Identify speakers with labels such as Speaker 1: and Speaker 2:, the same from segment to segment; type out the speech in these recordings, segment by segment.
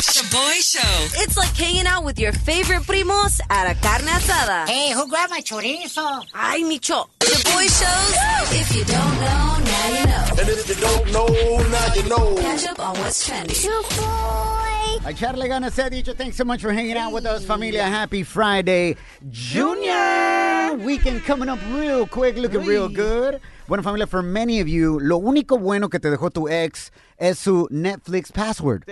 Speaker 1: Shoboy Show.
Speaker 2: It's like hanging out with your favorite primos at a carne asada.
Speaker 3: Hey, who grabbed my chorizo?
Speaker 2: Ay, Micho. The Boy shows. If you don't know, now you know.
Speaker 4: And if you don't know, now you know.
Speaker 2: Catch up on what's trending.
Speaker 5: A echarle ganas, se ha dicho. Thanks so much for hanging out with us, familia. Happy Friday, Junior. Weekend coming up real quick, looking real good. Bueno, familia, for many of you, lo único bueno que te dejó tu ex es su Netflix password.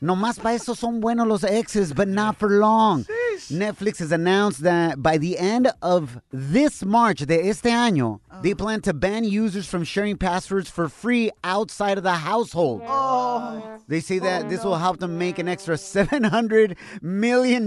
Speaker 5: No más para eso son buenos los exes, but not for long. Netflix has announced that by the end of this March de este año, they oh. plan to ban users from sharing passwords for free outside of the household. Oh. They say that oh, this will help them make an extra $700 million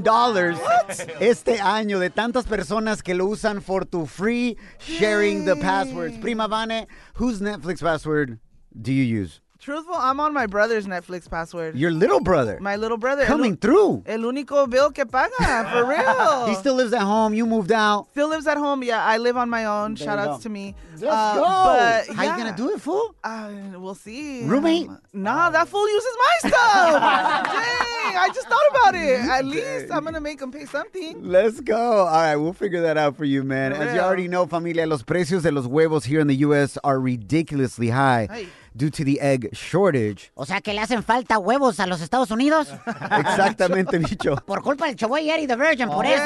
Speaker 5: este año de tantas personas que lo usan for tu free sharing the passwords. Prima Vane, whose Netflix password do you use?
Speaker 6: Truthful, I'm on my brother's Netflix password.
Speaker 5: Your little brother.
Speaker 6: my little brother.
Speaker 5: coming
Speaker 6: el,
Speaker 5: through.
Speaker 6: El único bill que paga, for real.
Speaker 5: He still lives at home. You moved out.
Speaker 6: Still lives at home. Yeah, I live on my own.
Speaker 5: There
Speaker 6: Shout outs
Speaker 5: go.
Speaker 6: to me.
Speaker 5: Let's
Speaker 6: Uh,
Speaker 5: go.
Speaker 6: But,
Speaker 5: How you gonna do it, fool?
Speaker 6: Uh, we'll see.
Speaker 5: Roommate?
Speaker 6: Um, Nah, that fool uses my stuff. Dang, I just thought about it. At least I'm gonna make him pay something.
Speaker 5: Let's go. All right, we'll figure that out for you, man.
Speaker 6: For
Speaker 5: As you already know, familia, los precios de los huevos here in the U.S. are ridiculously high
Speaker 6: Ay.
Speaker 5: Due to the egg shortage.
Speaker 3: O sea que le hacen falta huevos a los Estados Unidos.
Speaker 5: Exactamente, bicho.
Speaker 3: Por culpa del Shoboy Eddie the Virgin, por oh. eso.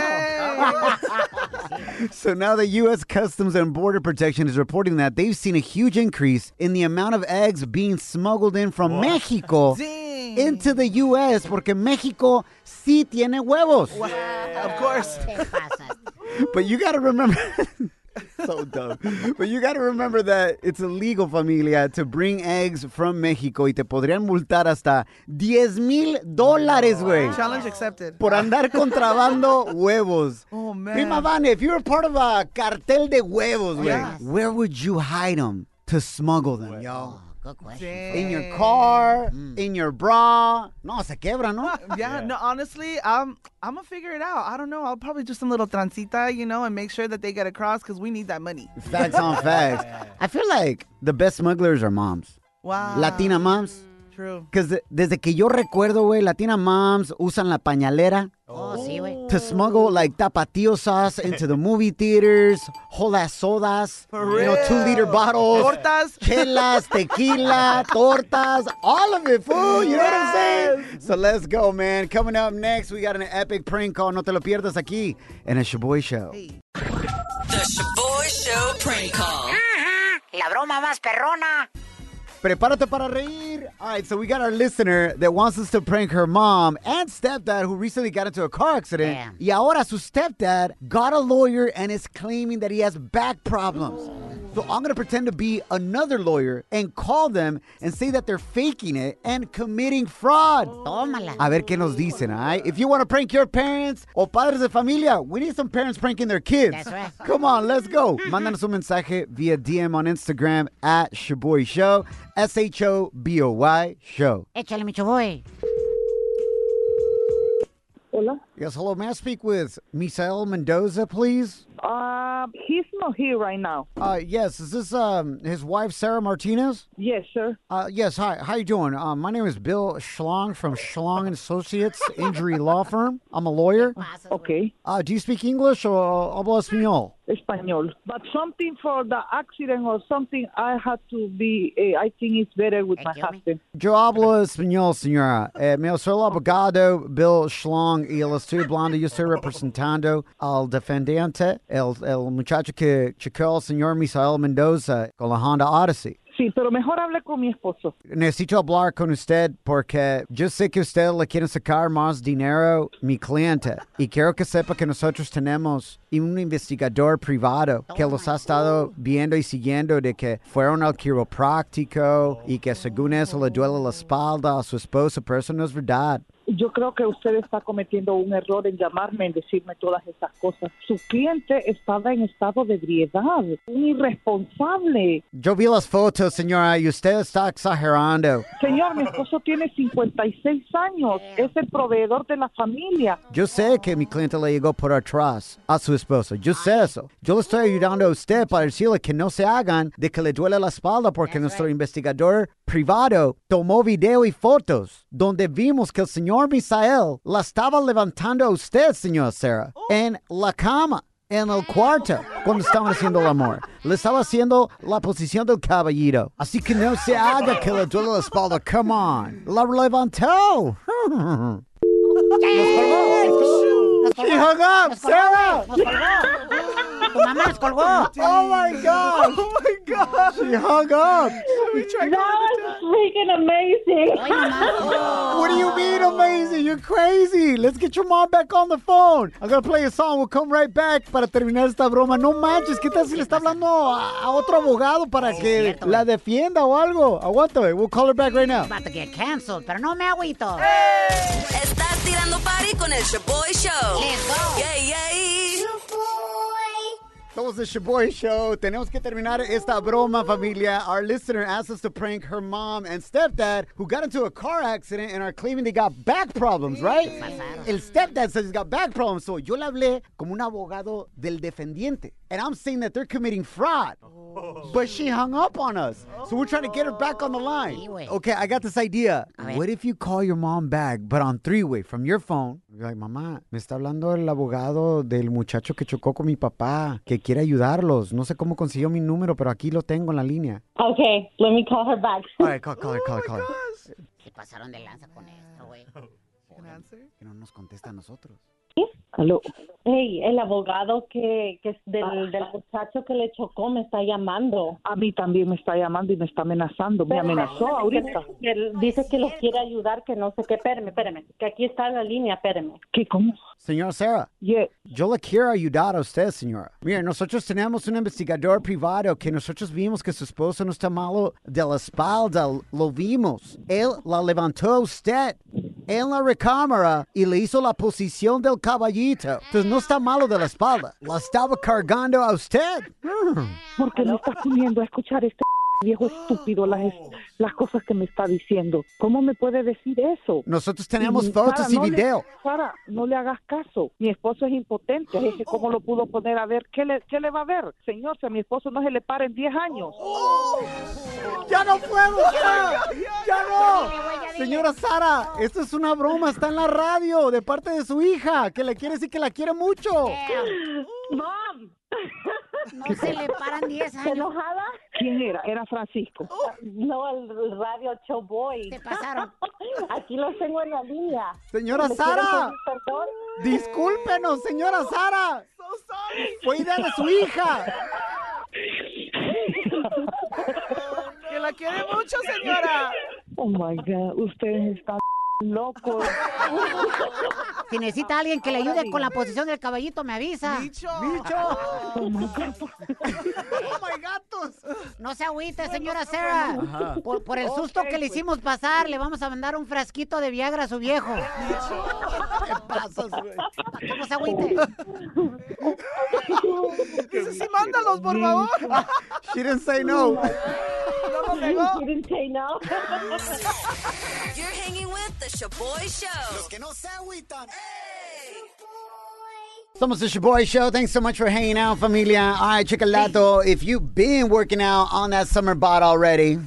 Speaker 5: So now the U.S. Customs and Border Protection is reporting that they've seen a huge increase in the amount of eggs being smuggled in from Mexico into the U.S. porque Mexico sí tiene huevos.
Speaker 6: Of course.
Speaker 5: But you got to remember. so dumb. But you got to remember that it's illegal, familia, to bring eggs from Mexico y te podrían multar hasta 10 mil dólares, güey.
Speaker 6: Challenge accepted.
Speaker 5: Por andar contrabando huevos.
Speaker 6: Oh, man.
Speaker 5: Prima Vane, if you were part of a cartel de huevos, oh, güey,
Speaker 6: Yes.
Speaker 5: where would you hide them to smuggle them, yo?
Speaker 3: Good question.
Speaker 5: In your car, mm. in your bra. No, se quebra, ¿no?
Speaker 6: Yeah, no, honestly, um, I'm I'm gonna figure it out. I don't know. I'll probably do some little transita, you know, and make sure that they get across because we need that money.
Speaker 5: Facts on facts. I feel like the best smugglers are moms.
Speaker 6: Wow.
Speaker 5: Latina moms.
Speaker 6: True.
Speaker 5: Because desde que yo recuerdo, güey, Latina moms usan la pañalera
Speaker 3: Oh, sí, güey.
Speaker 5: to smuggle like tapatio sauce into the movie theaters, whole ass sodas,
Speaker 6: For
Speaker 5: you know, two liter bottles,
Speaker 6: Tortas.
Speaker 5: chelas, tequila, tortas, all of it, fool. You know what I'm saying? So let's go, man. Coming up next, we got an epic prank call. No te lo pierdas aquí en el Shaboy Show.
Speaker 1: The Shaboy Show prank call.
Speaker 3: La broma más perrona.
Speaker 5: Prepárate para reír. All right, so we got our listener that wants us to prank her mom and stepdad who recently got into a car accident.
Speaker 3: Damn.
Speaker 5: Y ahora su stepdad got a lawyer and is claiming that he has back problems. So I'm going to pretend to be another lawyer and call them and say that they're faking it and committing fraud.
Speaker 3: Tómala.
Speaker 5: A ver qué nos dicen, all right? If you want to prank your parents o padres de familia, we need some parents pranking their kids.
Speaker 3: That's right.
Speaker 5: Come on, let's go. Mándanos un mensaje via DM on Instagram at Shoboy Show. S H O B O Y Show.
Speaker 3: Échale, mi Shoboy.
Speaker 7: Hola.
Speaker 5: Yes, hello. May I speak with Misael Mendoza, please?
Speaker 7: Uh, he's not here right now.
Speaker 5: Uh, yes. Is this um his wife Sarah Martinez?
Speaker 7: Yes, sir.
Speaker 5: Uh, yes. Hi. How you doing? Um, my name is Bill Schlong from Schlong and Associates Injury Law Firm. I'm a lawyer.
Speaker 7: Okay.
Speaker 5: Uh, do you speak English or hablo español?
Speaker 7: Español. But something for the accident or something, I had to be, uh, I think it's better with my husband.
Speaker 5: Yo hablo español, señora. Eh, me soy el abogado Bill Schlong y le estoy hablando. Yo estoy representando al defendente, el, el muchacho que chocó al señor Misael Mendoza con la Honda Odyssey.
Speaker 7: Sí, pero mejor hable con mi esposo.
Speaker 5: Necesito hablar con usted porque yo sé que usted le quiere sacar más dinero mi cliente y quiero que sepa que nosotros tenemos un investigador privado que los ha estado viendo y siguiendo de que fueron al quiropráctico y que según eso le duele la espalda a su esposa, pero eso no es verdad.
Speaker 7: Yo creo que usted está cometiendo un error en llamarme, en decirme todas estas cosas. Su cliente estaba en estado de ebriedad, un irresponsable.
Speaker 5: Yo vi las fotos, señora, y usted está exagerando.
Speaker 7: Señor, mi esposo tiene 56 años, es el proveedor de la familia.
Speaker 5: Yo sé que mi cliente le llegó por atrás a su esposo. Yo sé eso. Yo le estoy ayudando a usted para decirle que no se hagan de que le duele la espalda porque nuestro investigador privado tomó video y fotos donde vimos que el señor Misael la estaba levantando a usted, señora Sarah, en la cama. En el cuarto, cuando estaban haciendo el amor. Le estaba haciendo la posición del caballito. Así que no se haga que le duele la espalda. Come on. La levantó. She hung up, Sarah.
Speaker 3: Nos colgó. Tu mamá nos colgó.
Speaker 5: Oh my God. Oh my God. She hung up.
Speaker 7: freaking amazing.
Speaker 3: Oye, mamá.
Speaker 5: What do you mean amazing? You're crazy. Let's get your mom back on the phone. I'm gonna play a song. We'll come right back para terminar esta broma. No manches, ¿qué tal si le está hablando a, a otro abogado para que
Speaker 3: cierto,
Speaker 5: la defienda o algo? Aguántame. We'll call her back right now.
Speaker 3: About to get canceled, pero no me agüito.
Speaker 2: Estás tirando party con el Shaboy Show.
Speaker 3: Let's go.
Speaker 2: Yay,
Speaker 5: the Shaboy Show. Tenemos que terminar esta broma, familia. Our listener asked us to prank her mom and stepdad who got into a car accident and are claiming they got back problems, right? El stepdad says he's got back problems. So yo le hablé como un abogado del defendiente. And I'm saying that they're committing fraud. But she hung up on us. So we're trying to get her back on the line. Okay, I got this idea. What if you call your mom back, but on three-way from your phone? You're like, mamá, me está hablando el abogado del muchacho que chocó con mi papá, que quiere ayudarlos. No sé cómo consiguió mi número, pero aquí lo tengo en la línea.
Speaker 8: Okay, let me call her back.
Speaker 5: All right, call, call her, call her, call her.
Speaker 3: Se pasaron de lanza con esto, güey.
Speaker 6: Answer?
Speaker 5: Que no nos contesta a nosotros.
Speaker 7: Aló.
Speaker 8: Hey, el abogado que, que es del, del muchacho que le chocó me está llamando.
Speaker 7: A mí también me está llamando y me está amenazando. Me amenazó ahorita.
Speaker 8: Que él dice que los quiere ayudar, que no sé qué. Espérame, espérame. Que aquí está la línea, espérame.
Speaker 7: ¿Qué? ¿Cómo?
Speaker 5: Señora Sarah,
Speaker 7: Yeah.
Speaker 5: yo le quiero ayudar a usted, señora. Mire, nosotros tenemos un investigador privado que nosotros vimos que su esposo no está malo de la espalda. Lo vimos. Él la levantó a usted en la recámara y le hizo la posición del caballito. Entonces no está malo de la espalda. La estaba cargando a usted. Mm.
Speaker 7: ¿Por qué me estás poniendo a escuchar este viejo estúpido las, las cosas que me está diciendo? ¿Cómo me puede decir eso?
Speaker 5: Nosotros tenemos
Speaker 7: Y,
Speaker 5: fotos
Speaker 7: Sara,
Speaker 5: y
Speaker 7: no le-
Speaker 5: video.
Speaker 7: Sara, no le hagas caso. Mi esposo es impotente. Es que ¿Cómo lo pudo poner a ver? ¿Qué le, ¿Qué le va a ver? Señor, si a mi esposo no se le para en 10 años.
Speaker 5: ¡Ya no puedo! ¡Ya, ¡Ya no! Señora Sara, esto es una broma, está en la radio de parte de su hija, que le quiere decir que la quiere mucho.
Speaker 8: Mom,
Speaker 3: No se le paran 10
Speaker 8: ¿te
Speaker 3: años.
Speaker 8: enojada?
Speaker 7: ¿Quién era? Era Francisco.
Speaker 8: No, el, radio Showboy.
Speaker 3: Se pasaron.
Speaker 8: Aquí los tengo en la línea.
Speaker 5: Señora
Speaker 8: ¿Me quieren
Speaker 5: Sara,
Speaker 8: perdón?
Speaker 5: discúlpenos, señora Sara. Fue idea de su hija.
Speaker 6: Que la quiere mucho, señora.
Speaker 7: Oh my God, ustedes están locos.
Speaker 3: Si necesita alguien que le ayude con la posición del caballito, me avisa.
Speaker 6: Bicho.
Speaker 5: Bicho.
Speaker 7: Oh my.
Speaker 5: Oh gatos.
Speaker 3: No se agüite, señora Sarah. Por, por el susto que le hicimos pasar, le vamos a mandar un frasquito de Viagra a su viejo.
Speaker 5: ¿Qué pasas, güey?
Speaker 3: ¿Cómo se agüite?
Speaker 6: Dice, sí, mándalos, por favor.
Speaker 5: She didn't say no.
Speaker 6: No lo pegó.
Speaker 8: You didn't say no.
Speaker 2: You're hanging with the Shoboy Show.
Speaker 5: Que no se agüitan. Somos the Shoboy Show. Thanks so much for hanging out, familia. All right, Chicalato, if you've been working out on that summer bod already,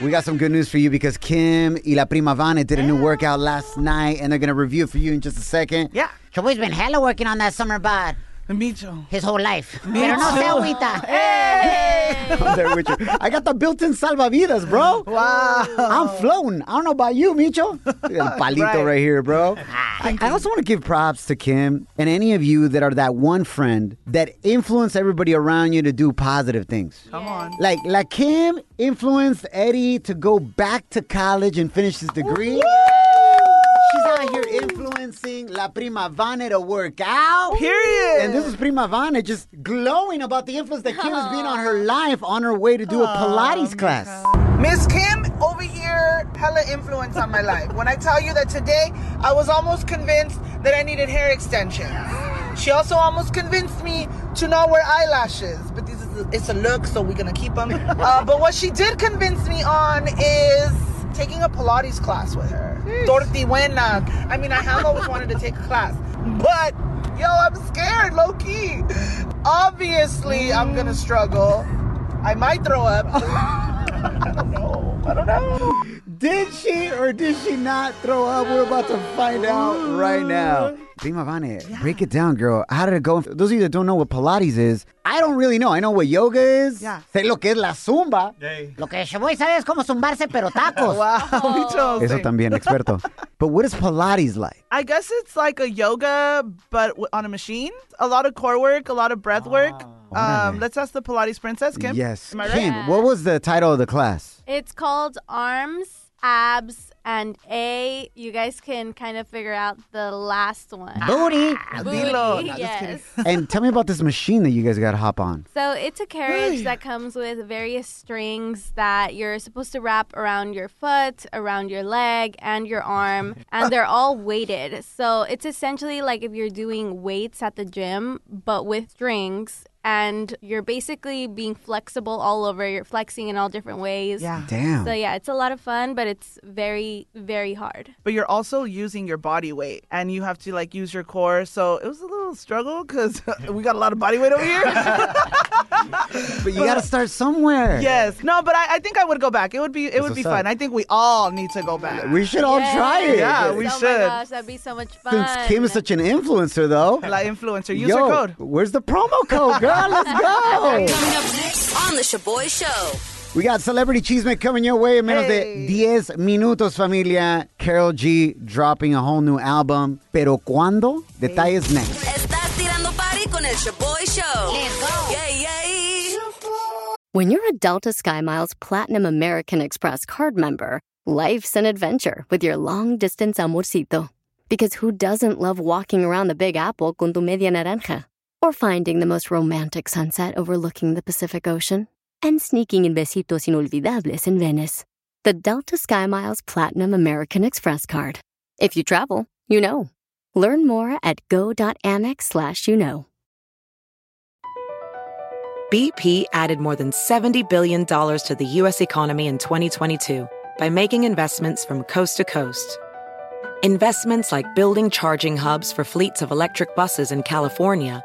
Speaker 5: we got some good news for you because Kim y la Prima Vane did a new workout last night, and they're going to review it for you in just a second.
Speaker 6: Yeah.
Speaker 3: Shoboy's been hella working on that summer bod
Speaker 6: Micho.
Speaker 3: his whole life. Pero no se
Speaker 6: too.
Speaker 3: agüita.
Speaker 5: I'm there with you. I got the built-in salvavidas, bro.
Speaker 6: Wow.
Speaker 5: I'm floating. I don't know about you, Micho. Palito right,
Speaker 6: Right.
Speaker 5: here, bro. I, I also want to give props to Kim and any of you that are that one friend that influence everybody around you to do positive things.
Speaker 6: Come on.
Speaker 5: Like, like Kim influenced Eddie to go back to college and finish his degree. She's out here influencing La Prima Vane to work out.
Speaker 6: Period.
Speaker 5: And this is Prima Vane just glowing about the influence that Kim has been on her life on her way to do a Pilates class.
Speaker 6: Miss Kim over here hella influence on my life. When I tell you that today I was almost convinced that I needed hair extensions. She also almost convinced me to not wear eyelashes, but this is a, it's a look, so we're gonna keep them. Uh, but what she did convince me on is taking a Pilates class with her. Torti buena. I mean, I have always wanted to take a class, but yo, I'm scared, low key. Obviously, I'm gonna struggle. I might throw up. I don't know. I don't know.
Speaker 5: Did she or did she not throw up? We're about to find out right now. Prima Vane, break it down, girl. How did it go? Those of you that don't know what Pilates is, I don't really know. I know what yoga is.
Speaker 6: Yeah.
Speaker 5: Sé lo que es la zumba.
Speaker 3: Lo que Shoboy sabe es cómo zumbarse, pero tacos.
Speaker 6: Wow, bicho.
Speaker 5: Eso también, experto. but what is Pilates like?
Speaker 6: I guess it's like a yoga, but on a machine. A lot of core work, a lot of breath work. Um, let's ask the Pilates princess, Kim.
Speaker 5: Yes.
Speaker 6: Am I right?
Speaker 5: Kim, what was the title of the class?
Speaker 9: It's called arms, abs, and A. You guys can kind of figure out the last one.
Speaker 3: Ah,
Speaker 9: Booty.
Speaker 6: Ah, Booty, No,
Speaker 9: yes.
Speaker 5: and tell me about this machine that you guys got to hop on.
Speaker 9: So it's a carriage that comes with various strings that you're supposed to wrap around your foot, around your leg, and your arm, and they're all weighted. So it's essentially like if you're doing weights at the gym, but with strings. And you're basically being flexible all over. You're flexing in all different ways.
Speaker 6: Yeah.
Speaker 5: Damn.
Speaker 9: So yeah, it's a lot of fun, but it's very, very hard.
Speaker 6: But you're also using your body weight, and you have to like use your core. So it was a little struggle because we got a lot of body weight over here.
Speaker 5: but you got to start somewhere.
Speaker 6: yes. No, but I, I think I would go back. It would be it would
Speaker 5: what's
Speaker 6: be fun.
Speaker 5: up.
Speaker 6: I think we all need to go back.
Speaker 5: We should all try it.
Speaker 6: Yeah, oh we
Speaker 9: oh
Speaker 6: should.
Speaker 9: my gosh, that'd be so much fun.
Speaker 5: Since Kim is such an influencer, though.
Speaker 6: La influencer. Use
Speaker 5: Yo,
Speaker 6: her code.
Speaker 5: where's the promo code, girl? Let's go.
Speaker 2: Coming up next on the Shoboy Show.
Speaker 5: We got Celebrity Cheesemate coming your way in menos
Speaker 6: Hey.
Speaker 5: de 10 minutos, familia. Karol G dropping a whole new album. Pero cuando? Detalles next.
Speaker 2: Estás tirando party con el Shoboy Show.
Speaker 3: Let's go.
Speaker 2: Yay, yay.
Speaker 10: When you're a Delta SkyMiles Platinum American Express card member, life's an adventure with your long distance amorcito. Because who doesn't love walking around the Big Apple con tu media naranja? Or finding the most romantic sunset overlooking the Pacific Ocean? And sneaking in besitos inolvidables in Venice. The Delta SkyMiles Platinum American Express card. If you travel, you know. Learn more at go.amex slash you know.
Speaker 11: BP added more than $70 billion to the U.S. economy in 2022 by making investments from coast to coast. Investments like building charging hubs for fleets of electric buses in California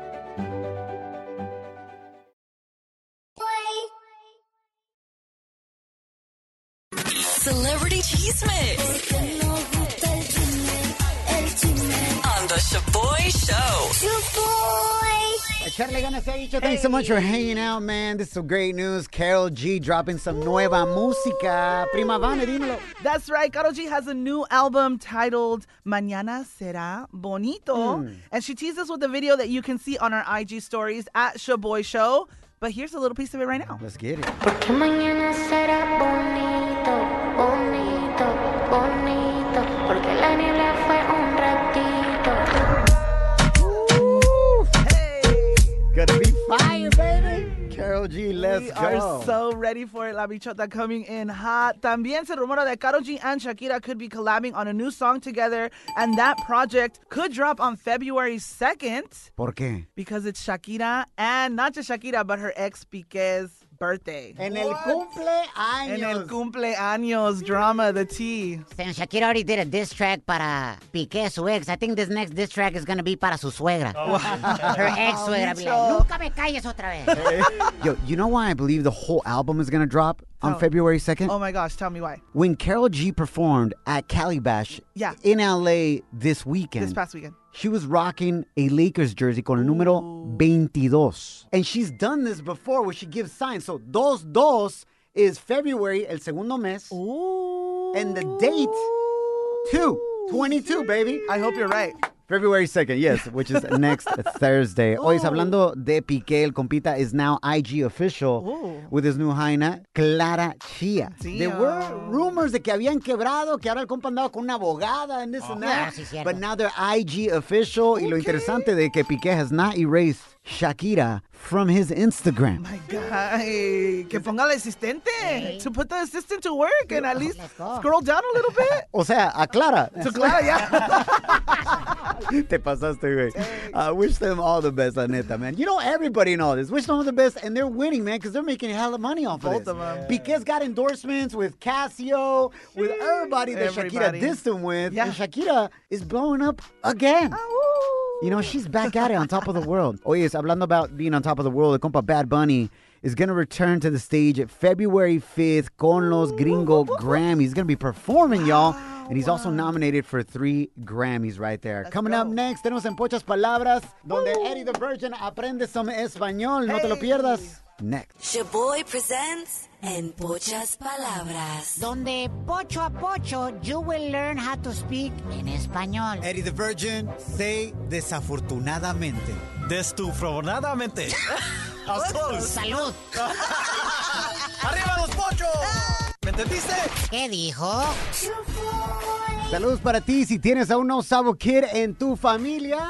Speaker 5: Echarle ganas se. Thanks so much for hanging out, man. This is some great news. Karol G dropping some nueva música. Prima Vane, dímelo.
Speaker 6: That's right. Karol G has a new album titled Mañana Será Bonito. Hmm. And she teases us with a video that you can see on our IG stories at Shoboy Show. But here's a little piece of it right now.
Speaker 5: Let's get it. G, let's
Speaker 6: we
Speaker 5: go.
Speaker 6: are so ready for it, La Bichota coming in hot. También se rumora that Karol G and Shakira could be collabing on a new song together, and that project could drop on February 2nd
Speaker 5: ¿Por qué?
Speaker 6: because it's Shakira and not just Shakira, but her ex Piqué's birthday.
Speaker 5: En el cumpleaños.
Speaker 6: En el cumpleaños drama, the tea.
Speaker 3: And Shakira already did a diss track para Piqué, su ex. I think this next diss track is gonna be para su suegra. Oh, Her ex suegra. Be like, Nunca me calles otra vez.
Speaker 5: Yo, you know why I believe the whole album is gonna drop on
Speaker 6: Oh.
Speaker 5: February 2nd?
Speaker 6: Oh my gosh, tell me why.
Speaker 5: When Karol G performed at Calibash
Speaker 6: Yeah.
Speaker 5: in LA this weekend,
Speaker 6: This past weekend.
Speaker 5: she was rocking a Lakers jersey con el número 22. And she's done this before where she gives signs. So, dos dos is February, el segundo mes. And the date, two, 22, baby.
Speaker 6: I hope you're right.
Speaker 5: February 2nd, yes, which is next Thursday. Hoy es hablando de Piqué, el compita is now IG official with his new jaina, Clara Chia. There were rumors de que habían quebrado, que ahora el compa andaba con una abogada and this and that.
Speaker 3: Sí,
Speaker 5: but now they're IG official. Y lo interesante de que Piqué has not erased Shakira from his Instagram.
Speaker 6: Oh Ay, que ponga al asistente. To put the assistant to work and at least scroll down a little bit.
Speaker 5: O sea, aclara.
Speaker 6: To Clara, yeah.
Speaker 5: Te pasaste, güey. I wish them all the best, la neta, man. You know everybody in all this. Wish them all the best, and they're winning, man, because they're making hella money off of this.
Speaker 6: Both
Speaker 5: this.
Speaker 6: of 'em.
Speaker 5: Piqué's got endorsements with Casio, with everybody that
Speaker 6: Everybody.
Speaker 5: Shakira dissed him with, and Shakira is blowing up again. Ah, You know, she's back at it on top of the world. Oh, yes, hablando about being on top of the world, the compa Bad Bunny is going to return to the stage at February 5th con los Gringo Grammys. He's going to be performing, y'all. And he's also nominated for three Grammys right there. Coming up next, tenemos en Pochas Palabras, donde Eddie the Virgin aprende some español. No te lo pierdas. Next.
Speaker 2: Shaboy presents En Pochas Palabras.
Speaker 3: Donde pocho a pocho, you will learn how to speak en español.
Speaker 5: Eddie the Virgin, say desafortunadamente.
Speaker 12: Close.
Speaker 3: Salud.
Speaker 12: ¡Arriba los pochos! ¿Me entendiste?
Speaker 3: ¿Qué dijo?
Speaker 5: Saludos para ti si tienes a un Osavo Kid en tu familia.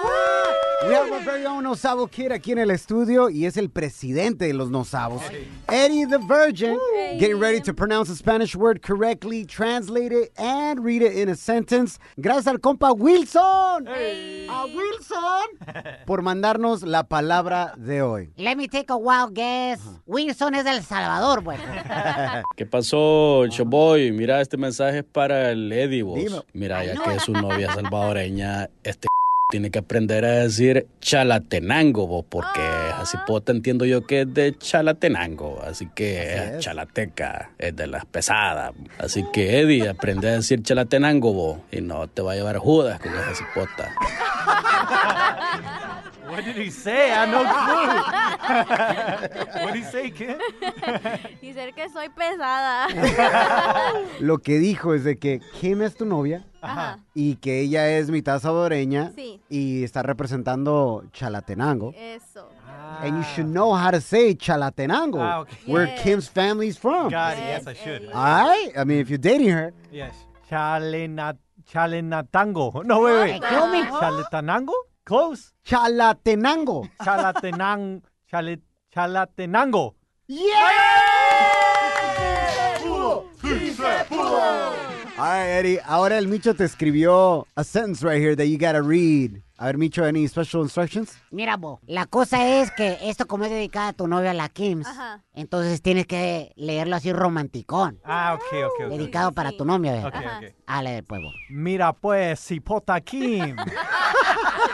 Speaker 5: We have our very own Osavo Kid aquí en el estudio y es el presidente de los Nosavos. Eddie the Virgin, getting ready to pronounce a Spanish word correctly, translate it, and read it in a sentence. Gracias al compa Wilson. A Wilson por mandarnos la palabra de hoy.
Speaker 3: Let me take a wild guess. Wilson es del Salvador, bueno.
Speaker 13: ¿Qué pasó, Showboy? Mira, este mensaje es para el Eddie, vos.
Speaker 3: Dime.
Speaker 13: Mira, ya que es su novia salvadoreña, este tiene que aprender a decir chalatenango, vos, porque así pota entiendo yo que es de chalatenango, así que es chalateca, es de las pesadas. Así que, Eddie, aprende a decir chalatenango, vos, y no te va a llevar Judas con esa cipota.
Speaker 12: What did he say? I no clue. what did he say, kid?
Speaker 9: Dice que soy pesada.
Speaker 5: Lo que dijo es de que Kim es tu novia
Speaker 9: Ajá.
Speaker 5: y que ella es mitad salvadoreña
Speaker 9: Sí.
Speaker 5: y está representando Chalatenango.
Speaker 9: Eso.
Speaker 5: And you should know how to say Chalatenango,
Speaker 12: Ah, okay.
Speaker 5: where
Speaker 12: Yes.
Speaker 5: Kim's family's from.
Speaker 12: Got it. Yes, I should.
Speaker 5: All right? I mean, if you're dating her.
Speaker 12: Yes. Chalena, chalenatango. No, wait, wait.
Speaker 5: Excuse me?
Speaker 12: Chaletanango? Close.
Speaker 5: Chalatenango.
Speaker 12: Chalatenang, chale, chalatenango.
Speaker 5: All right, Eddie. Ahora el Micho te escribió a sentence right here that you gotta read. A ver, Micho, any special instructions?
Speaker 3: Mira, Bo, la cosa es que esto como es dedicada a tu novia, la Kims,
Speaker 9: Ajá.
Speaker 3: entonces tienes que leerlo así romanticón.
Speaker 12: Ah, ok, ok, ok.
Speaker 3: Dedicado para tu novia, ¿ves?
Speaker 12: Ok, ok.
Speaker 3: Ah, lee, pues, Bo.
Speaker 12: Mira, pues, Cipota Kim.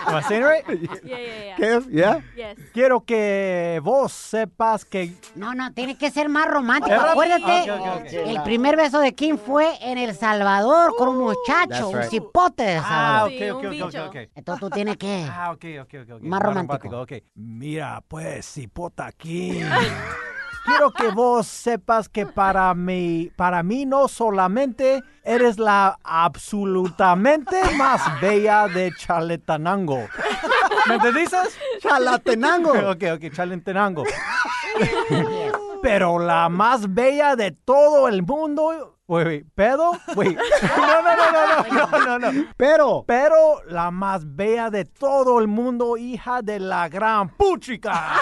Speaker 12: Am I saying it right?
Speaker 9: Yeah, yeah, yeah.
Speaker 5: ¿Qué? ¿Yeah?
Speaker 9: Yes.
Speaker 12: Quiero que vos sepas que...
Speaker 3: No, no, tiene que ser más romántico.
Speaker 12: ¿Es
Speaker 3: Acuérdate,
Speaker 12: romántico? Ok, ok, ok.
Speaker 3: el primer beso de Kim fue en El Salvador con un muchacho,
Speaker 5: That's
Speaker 3: un
Speaker 5: right.
Speaker 3: cipote de
Speaker 12: Ah,
Speaker 3: Salvador.
Speaker 12: ok, ok, ok, ok, ok.
Speaker 3: Entonces tú tienes que...
Speaker 12: Ah, ok, ok, ok. ok.
Speaker 3: Más romántico.
Speaker 12: Ok. Mira, pues, Cipota Kim. Quiero que vos sepas que para mí, para mí no solamente eres la absolutamente más bella de Chaletanango. ¿Me entendiste?
Speaker 5: Chalatenango.
Speaker 12: Ok, ok, Chaletenango. Pero la más bella de todo el mundo. Wait, wait, ¿pedo? Wait. No, no, no, no, no, no, no, no.
Speaker 5: Pero.
Speaker 12: Pero la más bella de todo el mundo, hija de la gran puchica.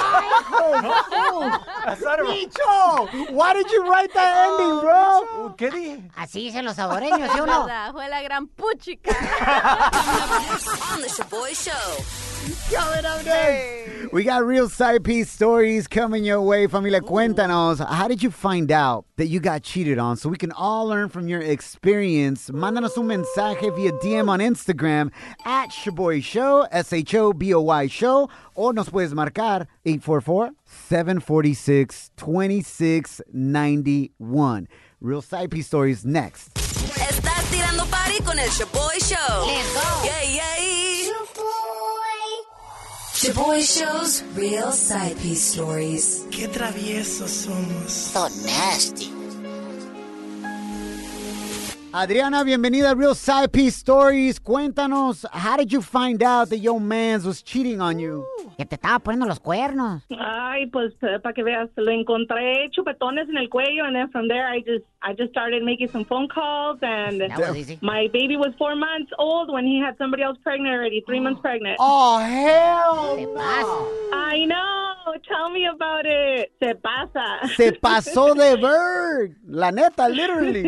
Speaker 5: Micho, why did you write that ending, bro?
Speaker 12: ¿Qué dije?
Speaker 3: Así dicen los saboreños, ¿sí o no?
Speaker 9: Fue la gran puchica.
Speaker 2: On the Shaboy Show.
Speaker 5: Coming up next, we got real side piece stories coming your way. Familia, cuéntanos, how did you find out that you got cheated on so we can all learn from your experience? Mándanos un mensaje via DM on Instagram at Shoboy Show, S-H-O-B-O-Y Show, o nos puedes marcar 844-746-2691. Real side piece stories next.
Speaker 2: Estás tirando party con el Shoboy Show.
Speaker 3: Let's go.
Speaker 2: Yay, yay. Shaboy Show's real side piece stories.
Speaker 6: Qué traviesos somos.
Speaker 3: So nasty.
Speaker 5: Adriana, bienvenida a Real Side Piece Stories. Cuéntanos, how did you find out that your man's was cheating on you?
Speaker 3: Que te estaba poniendo los cuernos.
Speaker 8: Ay, pues para que veas, lo encontré chupetones en el cuello, and then from there I just I just started making some phone calls, and
Speaker 3: That was easy.
Speaker 8: my baby was four months old when he had somebody else pregnant already, three months pregnant.
Speaker 5: Oh hell
Speaker 3: no!
Speaker 8: I know. Tell me about it. Se pasa.
Speaker 5: Se pasó de bird. La neta, literally.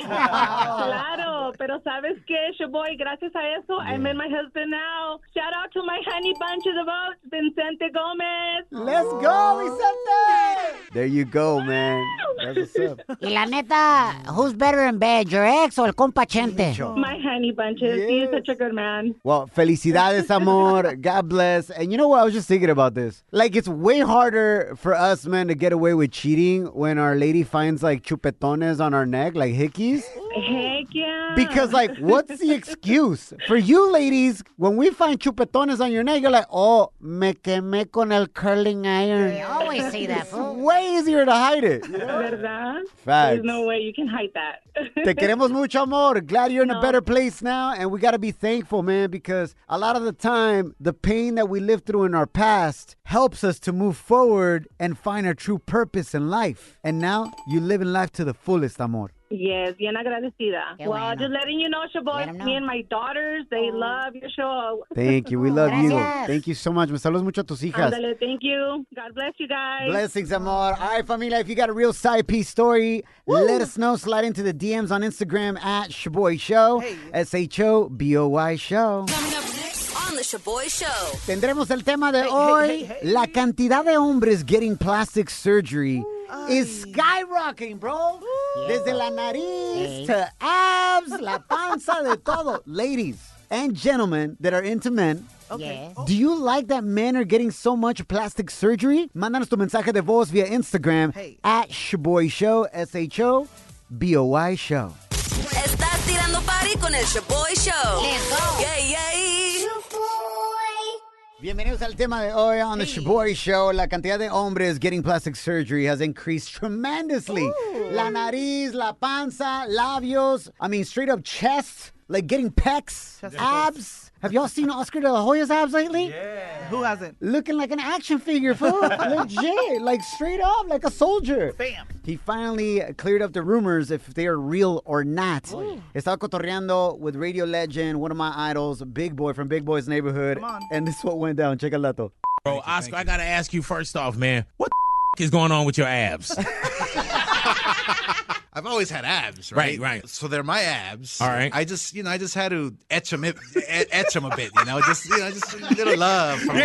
Speaker 8: Claro, pero sabes qué, Shoboy, gracias a eso, I met my husband now. Shout out to my honey bunches of oats, Vincente Gomez.
Speaker 5: Let's go, oh. Vicente. There you go, man. That's what's up.
Speaker 3: Y la neta, who's better in bed, your ex o el compa Chente?
Speaker 8: My honey bunches. He is such a good man.
Speaker 5: Well, felicidades, amor. God bless. And you know what? I was just thinking about this. Like, it's way harder for us men to get away with cheating when our lady finds like chupetones on our neck, like hickeys.
Speaker 8: Heck yeah.
Speaker 5: Because, like, what's the excuse? For you ladies, when we find chupetones on your neck, you're like, oh, me quemé con el curling iron.
Speaker 3: You always say that,
Speaker 5: It's
Speaker 3: fool.
Speaker 5: way easier to hide it.
Speaker 8: ¿Verdad?
Speaker 5: Facts.
Speaker 8: There's no way you can hide that.
Speaker 5: Te queremos mucho, amor. Glad you're in a better place now. And we got to be thankful, man, because a lot of the time, the pain that we lived through in our past helps us to move forward and find our true purpose in life. And now you live in life to the fullest, amor.
Speaker 8: Yes, bien agradecida.
Speaker 3: Qué
Speaker 8: well,
Speaker 3: bueno.
Speaker 8: just letting you know,
Speaker 3: Let
Speaker 8: Shoboy,
Speaker 3: 'em know.
Speaker 8: me and my daughters, they oh. love your show.
Speaker 5: Thank you. We love you. Thank you so much. Me saludos mucho a tus hijas.
Speaker 8: Ándale, thank you. God bless you guys.
Speaker 5: Blessings, amor. All right, familia, if you got a real side piece story, let us know. Slide into the DMs on Instagram at Shoboy Show. S H O B O Y Show.
Speaker 2: Coming up next on the Shoboy Show.
Speaker 5: Tendremos el tema de hoy. La cantidad de hombres getting plastic surgery is skyrocketing, bro. Desde la nariz to abs, la panza, de todo. Ladies and gentlemen that are into men,
Speaker 3: Yes.
Speaker 5: do you like that men are getting so much plastic surgery? Mándanos tu mensaje de voz via Instagram at Shoboy Show, S H O B O Y Show.
Speaker 2: Estás tirando party con el Shoboy Show.
Speaker 3: Let's go.
Speaker 2: Yay, yay.
Speaker 5: Bienvenidos al tema de hoy on the Shoboy Show. La cantidad de hombres getting plastic surgery has increased tremendously. La nariz, la panza, labios, I mean, straight up chest, like getting pecs, abs. Have y'all seen Oscar de la Hoya's abs lately? Yeah.
Speaker 6: Who hasn't?
Speaker 5: Looking like an action figure, fool. Legit, like straight up, like a soldier.
Speaker 6: Bam.
Speaker 5: He finally cleared up the rumors if they are real or not. Oh, Estaba cotorreando with radio legend, one of my idols, Big Boy from Big Boy's neighborhood. And this is what went down. Check it out, though.
Speaker 14: Bro, Oscar, I gotta ask you first off, man, what the is going on with your abs?
Speaker 15: I've always had abs, right?
Speaker 14: Right, right.
Speaker 15: So they're my abs.
Speaker 14: All right.
Speaker 15: I just, you know, I just had to etch them, etch them a bit, you know, just, you know, just a little love from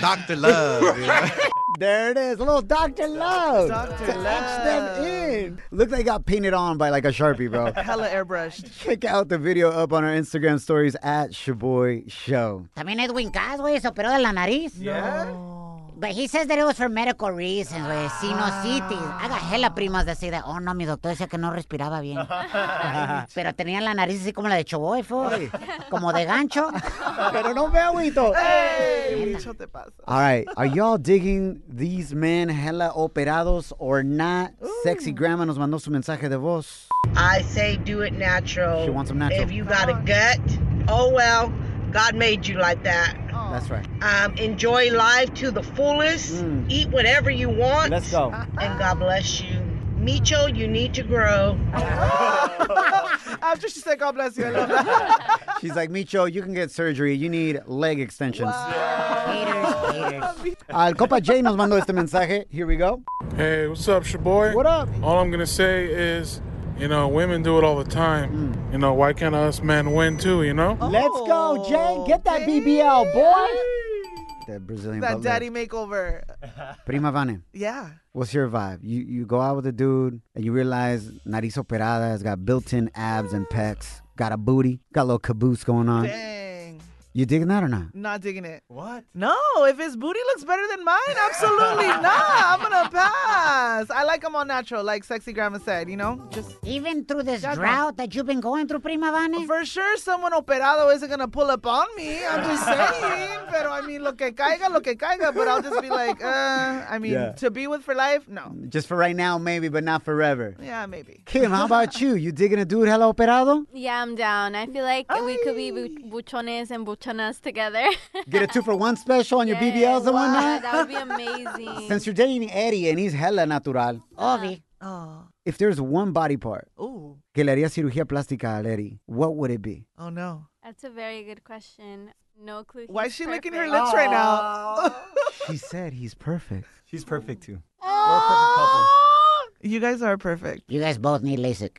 Speaker 15: Dr. Love. You know?
Speaker 5: There it is, a little Dr. Love.
Speaker 6: Dr.
Speaker 5: To etch them in. Look like got painted on by like a Sharpie, bro.
Speaker 6: Hella airbrushed.
Speaker 5: Check out the video up on our Instagram stories at Shoboy Show.
Speaker 3: También Edwin Cass, güey, se operó de la nariz. But he says that it was for medical reasons, güey. Sinusitis. I got hella primas say that. Oh, no, mi doctor decía que no respiraba bien. Pero tenía la nariz así como la de Choboy, fool. Como de gancho.
Speaker 5: Pero no me agüito.
Speaker 6: Hey, bicho te pasa.
Speaker 5: All right, are y'all digging these men hella operados or not? Sexy Grandma nos mandó su mensaje de voz.
Speaker 16: I say do it natural.
Speaker 5: She wants 'em natural.
Speaker 16: If you got a gut, oh well, God made you like that.
Speaker 5: That's right.
Speaker 16: Um, enjoy life to the fullest. Eat whatever you want.
Speaker 5: Mm. Let's go.
Speaker 16: And God bless you. Micho, you need to grow.
Speaker 6: After she said, God bless you, I love that.
Speaker 5: She's like, Micho, you can get surgery. You need leg extensions.
Speaker 3: Haters, haters.
Speaker 5: Al Copa J nos mandó este mensaje. Here we go.
Speaker 17: Hey, what's up, Shoboy?
Speaker 5: What up?
Speaker 17: All I'm gonna say is, you know, women do it all the time.
Speaker 5: Mm.
Speaker 17: You know, why can't us men win too? You know?
Speaker 5: Let's go, Jay. Get that BBL, boy. That Brazilian
Speaker 6: that
Speaker 5: butt
Speaker 6: daddy
Speaker 5: lift.
Speaker 6: makeover.
Speaker 5: Prima Vane,
Speaker 6: Yeah.
Speaker 5: what's your vibe? You you go out with a dude and you realize nariz operada has got built-in abs and pecs, got a booty, got a little caboose going on.
Speaker 6: Dang.
Speaker 5: You digging that or not?
Speaker 6: Not digging it.
Speaker 12: What?
Speaker 6: No, if his booty looks better than mine, absolutely not. I'm gonna pass. I like them all natural, like sexy grandma said. You know, just
Speaker 3: Even through this
Speaker 6: Ya no.
Speaker 3: drought that you've been going through, Prima Vane?
Speaker 6: for sure, someone operado isn't gonna pull up on me. I'm just saying. Pero I mean, lo que caiga, lo que caiga. But I'll just be like, uh, I mean,
Speaker 5: Yeah.
Speaker 6: to be with for life, no.
Speaker 5: Just for right now, maybe, but not forever.
Speaker 6: Yeah, maybe.
Speaker 5: Kim, how about you? You digging a dude hella operado?
Speaker 9: Yeah, I'm down. I feel like we could be bu- buchones and buchonas together.
Speaker 5: Get a two for one special on your BBLs and
Speaker 9: Yeah,
Speaker 5: whatnot?
Speaker 9: that would be amazing.
Speaker 5: Since you're dating Eddie and he's hella natural, ah.
Speaker 3: Ovi.
Speaker 6: Oh,
Speaker 5: if there's one body part
Speaker 6: ooh,
Speaker 5: que le haría cirugía plástica al Eddie, what would it be?
Speaker 6: oh no.
Speaker 9: That's a very good question. No clue.
Speaker 6: Why is she licking her
Speaker 9: perfect.
Speaker 6: lips right now?
Speaker 5: She said he's perfect.
Speaker 12: She's perfect too. We're a perfect couple.
Speaker 6: You guys are perfect.
Speaker 3: You guys both need LASIK.